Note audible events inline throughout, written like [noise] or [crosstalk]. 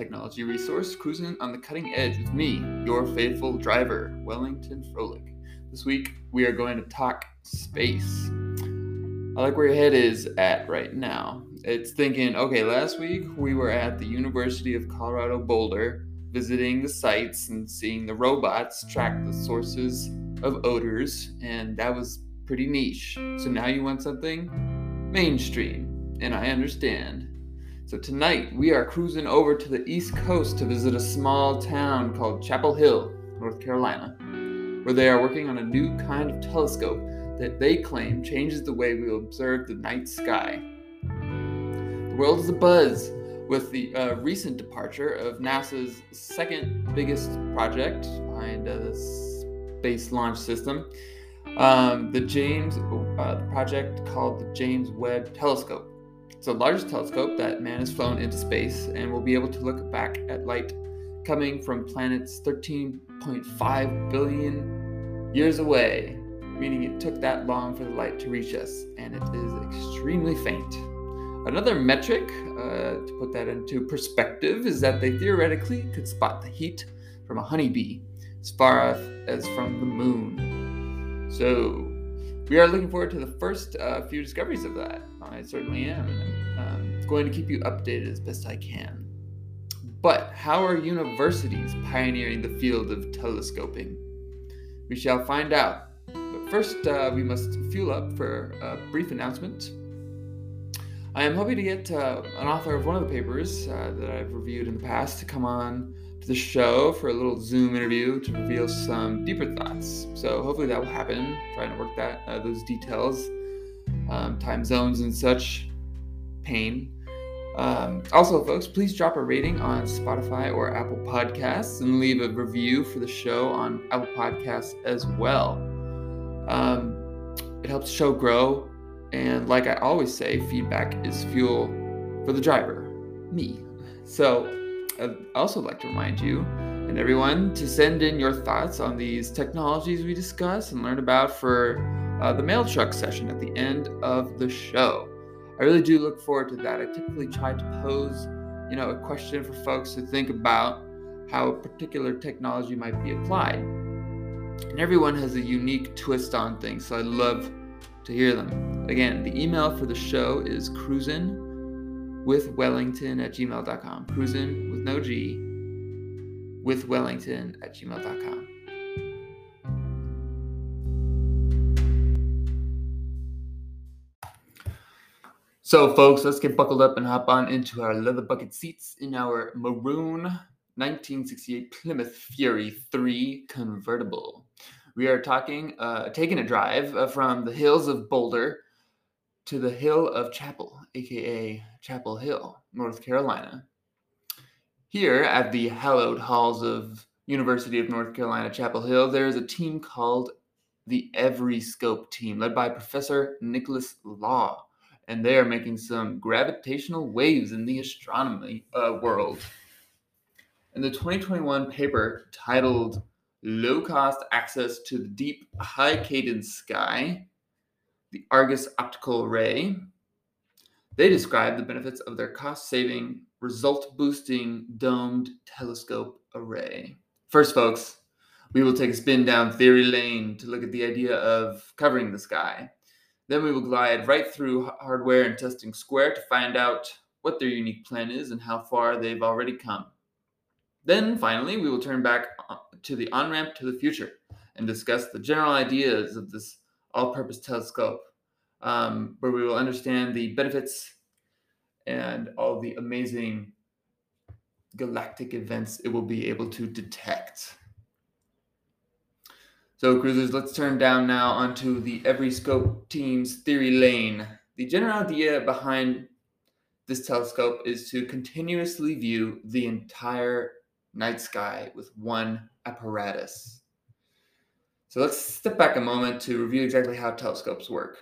technology resource, cruising on the cutting edge with me, your faithful driver, Wellington Froelich. This week, we are going to talk space. I like where your head is at right now. It's thinking, okay, last week we were at the University of Colorado Boulder visiting the sites and seeing the robots track the sources of odors, and that was pretty niche. So now you want something mainstream, and I understand. So tonight we are cruising over to the East Coast to visit a small town called Chapel Hill, North Carolina, where they are working on a new kind of telescope that they claim changes the way we observe the night sky. The world is abuzz with the uh, recent departure of NASA's second biggest project behind uh, the Space Launch System, um, the James uh, project called the James Webb Telescope. It's the largest telescope that man has flown into space and will be able to look back at light coming from planets 13.5 billion years away, meaning it took that long for the light to reach us, and it is extremely faint. Another metric, uh, to put that into perspective, is that they theoretically could spot the heat from a honeybee as far off as from the moon. So, we are looking forward to the first uh, few discoveries of that. I certainly am. Going to keep you updated as best I can. But how are universities pioneering the field of telescoping? We shall find out. But first, uh, we must fuel up for a brief announcement. I am hoping to get uh, an author of one of the papers uh, that I've reviewed in the past to come on to the show for a little Zoom interview to reveal some deeper thoughts. So hopefully that will happen. Trying to work that uh, those details, um, time zones and such. Pain. Um, also, folks, please drop a rating on Spotify or Apple Podcasts and leave a review for the show on Apple Podcasts as well. Um, it helps the show grow, and like I always say, feedback is fuel for the driver, me. So I'd also like to remind you and everyone to send in your thoughts on these technologies we discuss and learn about for uh, the mail truck session at the end of the show. I really do look forward to that. I typically try to pose, you know, a question for folks to think about how a particular technology might be applied. And everyone has a unique twist on things, so I love to hear them. Again, the email for the show is cruisin' with Wellington at gmail.com. Cruisin with no G with Wellington at gmail.com. So, folks, let's get buckled up and hop on into our leather bucket seats in our maroon 1968 Plymouth Fury 3 convertible. We are talking, uh, taking a drive uh, from the hills of Boulder to the Hill of Chapel, aka Chapel Hill, North Carolina. Here at the hallowed halls of University of North Carolina, Chapel Hill, there is a team called the Evryscope team, led by Professor Nicholas Law, and they are making some gravitational waves in the astronomy uh, world. In the 2021 paper titled Low Cost Access to the Deep High Cadence Sky, the Argus optical array. They describe the benefits of their cost saving, result boosting domed telescope array. First, folks, we will take a spin down theory lane to look at the idea of covering the sky. Then we will glide right through hardware and testing square to find out what their unique plan is and how far they've already come. Then finally, we will turn back to the on ramp to the future and discuss the general ideas of this all purpose telescope, um, where we will understand the benefits and all the amazing galactic events it will be able to detect. So, cruisers, let's turn down now onto the Evryscope team's theory lane. The general idea behind this telescope is to continuously view the entire night sky with one apparatus. So let's step back a moment to review exactly how telescopes work.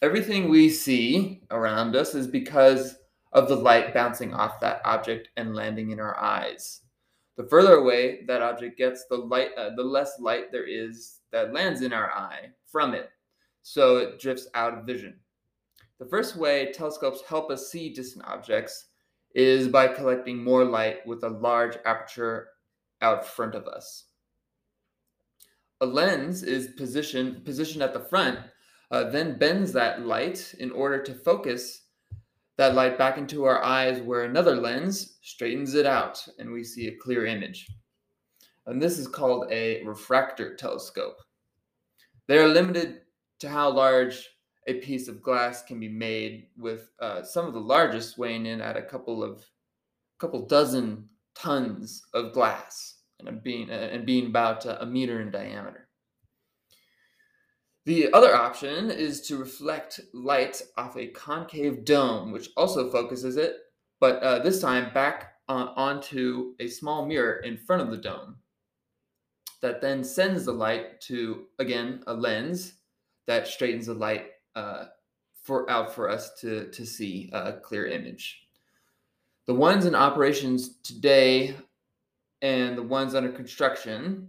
Everything we see around us is because of the light bouncing off that object and landing in our eyes. The further away that object gets, the light, uh, the less light there is that lands in our eye from it, so it drifts out of vision. The first way telescopes help us see distant objects is by collecting more light with a large aperture out front of us. A lens is positioned, positioned at the front, uh, then bends that light in order to focus that light back into our eyes, where another lens straightens it out and we see a clear image. And this is called a refractor telescope. They are limited to how large a piece of glass can be made, with uh, some of the largest weighing in at a couple of couple dozen tons of glass and being uh, and being about a meter in diameter. The other option is to reflect light off a concave dome, which also focuses it, but uh, this time back on, onto a small mirror in front of the dome that then sends the light to, again, a lens that straightens the light uh, for out for us to, to see a clear image. The ones in operations today and the ones under construction,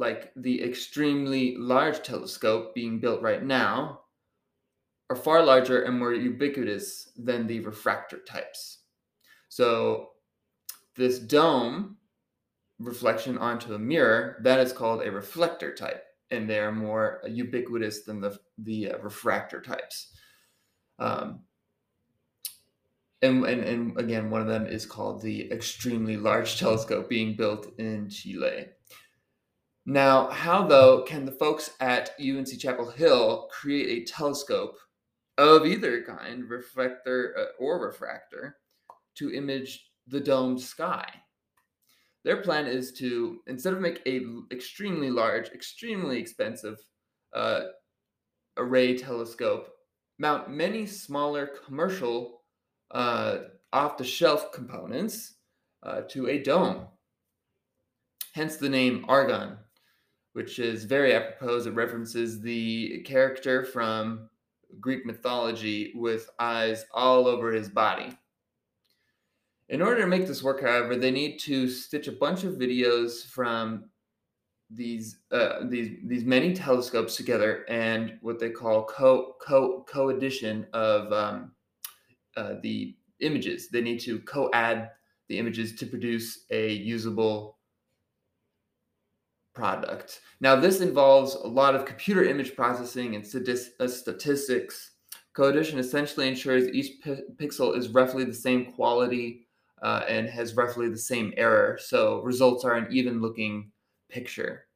like the extremely large telescope being built right now, are far larger and more ubiquitous than the refractor types. So, this dome reflection onto a mirror, that is called a reflector type, and they are more ubiquitous than the, the uh, refractor types. Um, and, and, and again, one of them is called the Extremely Large [laughs] Telescope being built in Chile. Now, how though can the folks at UNC Chapel Hill create a telescope of either kind, reflector uh, or refractor, to image the domed sky? Their plan is to instead of make a extremely large, extremely expensive uh, array telescope, mount many smaller commercial uh, off the shelf components uh, to a dome. Hence the name Argon, which is very apropos. It references the character from Greek mythology with eyes all over his body. In order to make this work, however, they need to stitch a bunch of videos from these uh, these these many telescopes together and what they call co co co addition of um, uh, the images. They need to co-add the images to produce a usable product. Now, this involves a lot of computer image processing and uh, statistics. Co-addition essentially ensures each p- pixel is roughly the same quality uh, and has roughly the same error, so results are an even-looking picture.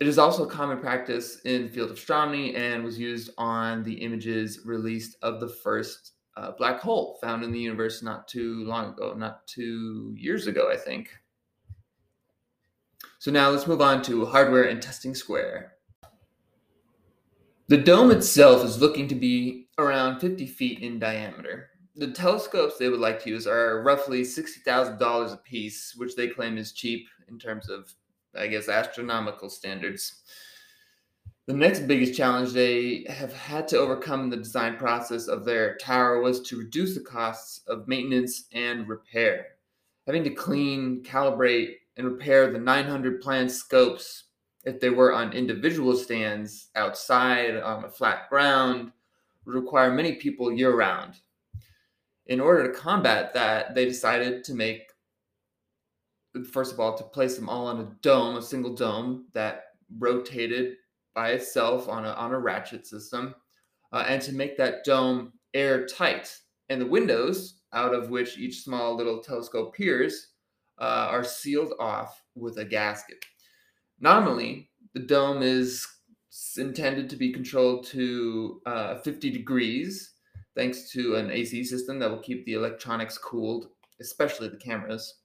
It is also common practice in the field of astronomy and was used on the images released of the first uh, black hole found in the universe not too long ago, not two years ago, I think. So now let's move on to hardware and testing square. The dome itself is looking to be around 50 feet in diameter. The telescopes they would like to use are roughly $60,000 a piece, which they claim is cheap in terms of I guess, astronomical standards. The next biggest challenge they have had to overcome in the design process of their tower was to reduce the costs of maintenance and repair. Having to clean, calibrate, and repair the 900 planned scopes if they were on individual stands outside on a flat ground would require many people year round. In order to combat that, they decided to make first of all, to place them all on a dome, a single dome that rotated by itself on a, on a ratchet system, uh, and to make that dome airtight. And the windows, out of which each small little telescope peers, uh, are sealed off with a gasket. Normally, the dome is intended to be controlled to uh, 50 degrees, thanks to an AC system that will keep the electronics cooled, especially the cameras.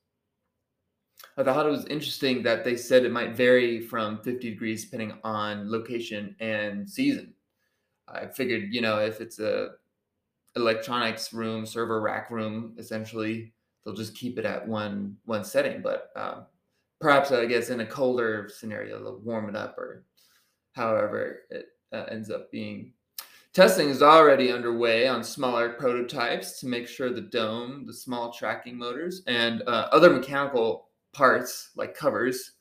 I thought it was interesting that they said it might vary from 50 degrees depending on location and season. I figured, you know, if it's a electronics room, server rack room, essentially, they'll just keep it at one one setting. But uh, perhaps, I guess, in a colder scenario, they'll warm it up, or however it uh, ends up being. Testing is already underway on smaller prototypes to make sure the dome, the small tracking motors, and uh, other mechanical parts like covers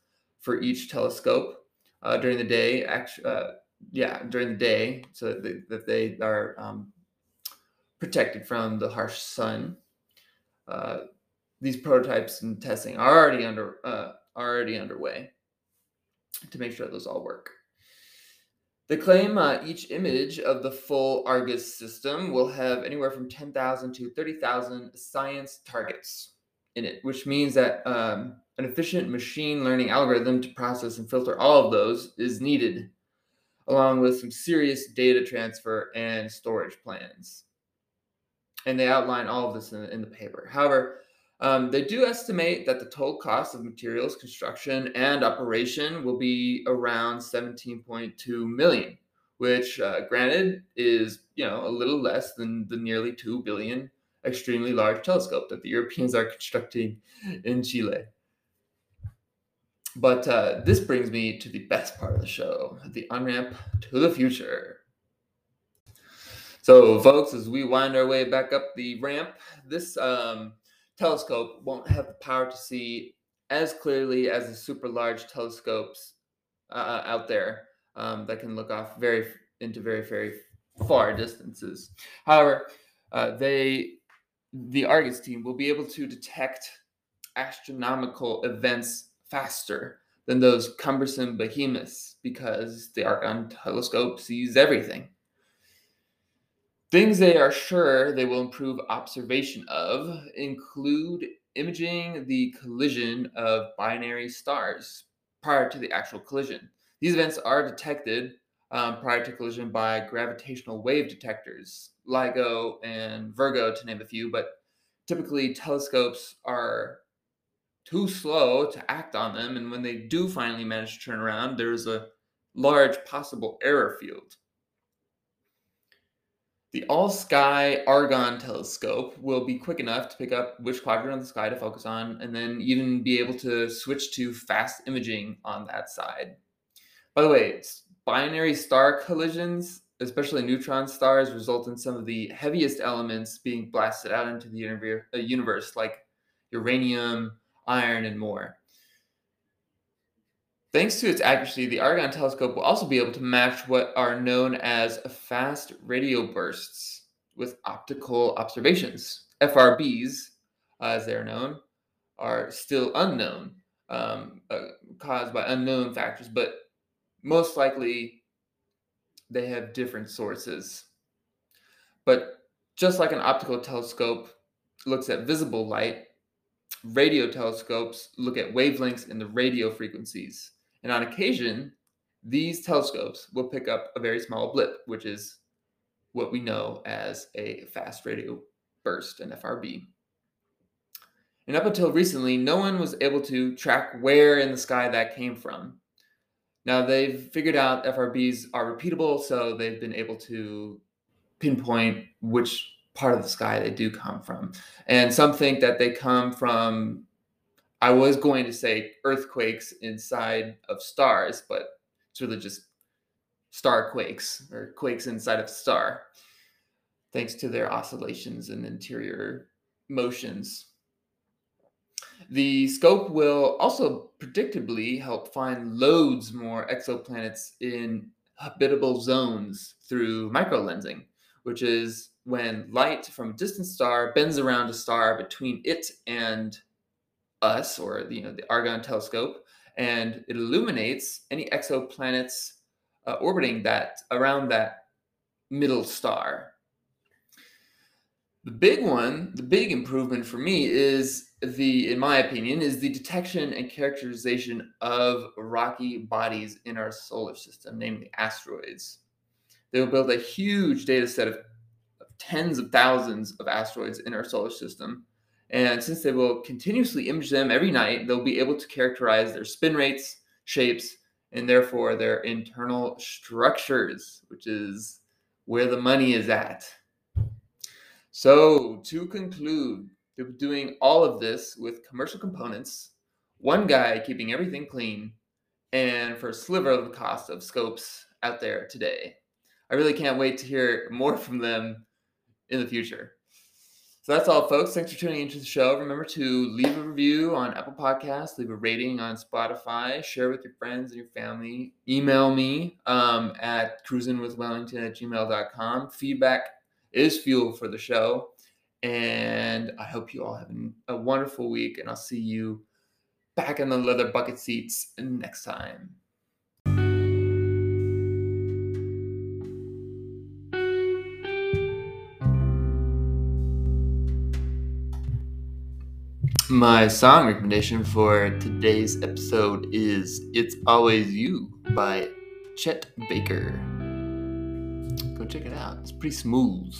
for each telescope uh, during the day. Actually, uh, yeah, during the day, so that they, that they are um, protected from the harsh sun. Uh, these prototypes and testing are already under uh, already underway to make sure those all work. They claim uh, each image of the full Argus system will have anywhere from 10,000 to 30,000 science targets in it, which means that um, an efficient machine learning algorithm to process and filter all of those is needed, along with some serious data transfer and storage plans. And they outline all of this in, in the paper. However, um, they do estimate that the total cost of materials, construction, and operation will be around 17.2 million, which, uh, granted, is you know a little less than the nearly 2 billion extremely large telescope that the Europeans are constructing in Chile. But uh, this brings me to the best part of the show the on ramp to the future. So, folks, as we wind our way back up the ramp, this um, telescope won't have the power to see as clearly as the super large telescopes uh, uh, out there um, that can look off very into very very far distances. However, uh, they the Argus team will be able to detect astronomical events faster than those cumbersome behemoths because the Argon telescope sees everything. Things they are sure they will improve observation of include imaging the collision of binary stars prior to the actual collision. These events are detected um, prior to collision by gravitational wave detectors, LIGO and Virgo, to name a few, but typically telescopes are too slow to act on them. And when they do finally manage to turn around, there's a large possible error field. The all sky Argon telescope will be quick enough to pick up which quadrant of the sky to focus on, and then even be able to switch to fast imaging on that side. By the way, binary star collisions, especially neutron stars, result in some of the heaviest elements being blasted out into the uh, universe, like uranium, iron, and more. Thanks to its accuracy, the Argon telescope will also be able to match what are known as fast radio bursts with optical observations. FRBs, as they're known, are still unknown, um, uh, caused by unknown factors, but most likely they have different sources. But just like an optical telescope looks at visible light, radio telescopes look at wavelengths in the radio frequencies. And on occasion, these telescopes will pick up a very small blip, which is what we know as a fast radio burst, an FRB. And up until recently, no one was able to track where in the sky that came from. Now they've figured out FRBs are repeatable, so they've been able to pinpoint which part of the sky they do come from. And some think that they come from I was going to say earthquakes inside of stars, but it's really just star quakes or quakes inside of star, thanks to their oscillations and interior motions. The scope will also predictably help find loads more exoplanets in habitable zones through microlensing, which is when light from a distant star bends around a star between it and us or you know the Argon telescope, and it illuminates any exoplanets uh, orbiting that around that middle star. The big one, the big improvement for me is the, in my opinion, is the detection and characterization of rocky bodies in our solar system, namely asteroids. They will build a huge data set of, of tens of thousands of asteroids in our solar system and since they will continuously image them every night, they'll be able to characterize their spin rates, shapes, and therefore their internal structures, which is where the money is at. So, to conclude, they're doing all of this with commercial components, one guy keeping everything clean, and for a sliver of the cost of scopes out there today. I really can't wait to hear more from them in the future. So that's all, folks. Thanks for tuning into the show. Remember to leave a review on Apple Podcasts, leave a rating on Spotify, share with your friends and your family. Email me um, at cruisingwithwellington at gmail.com. Feedback is fuel for the show. And I hope you all have a wonderful week, and I'll see you back in the leather bucket seats next time. My song recommendation for today's episode is It's Always You by Chet Baker. Go check it out. It's pretty smooth.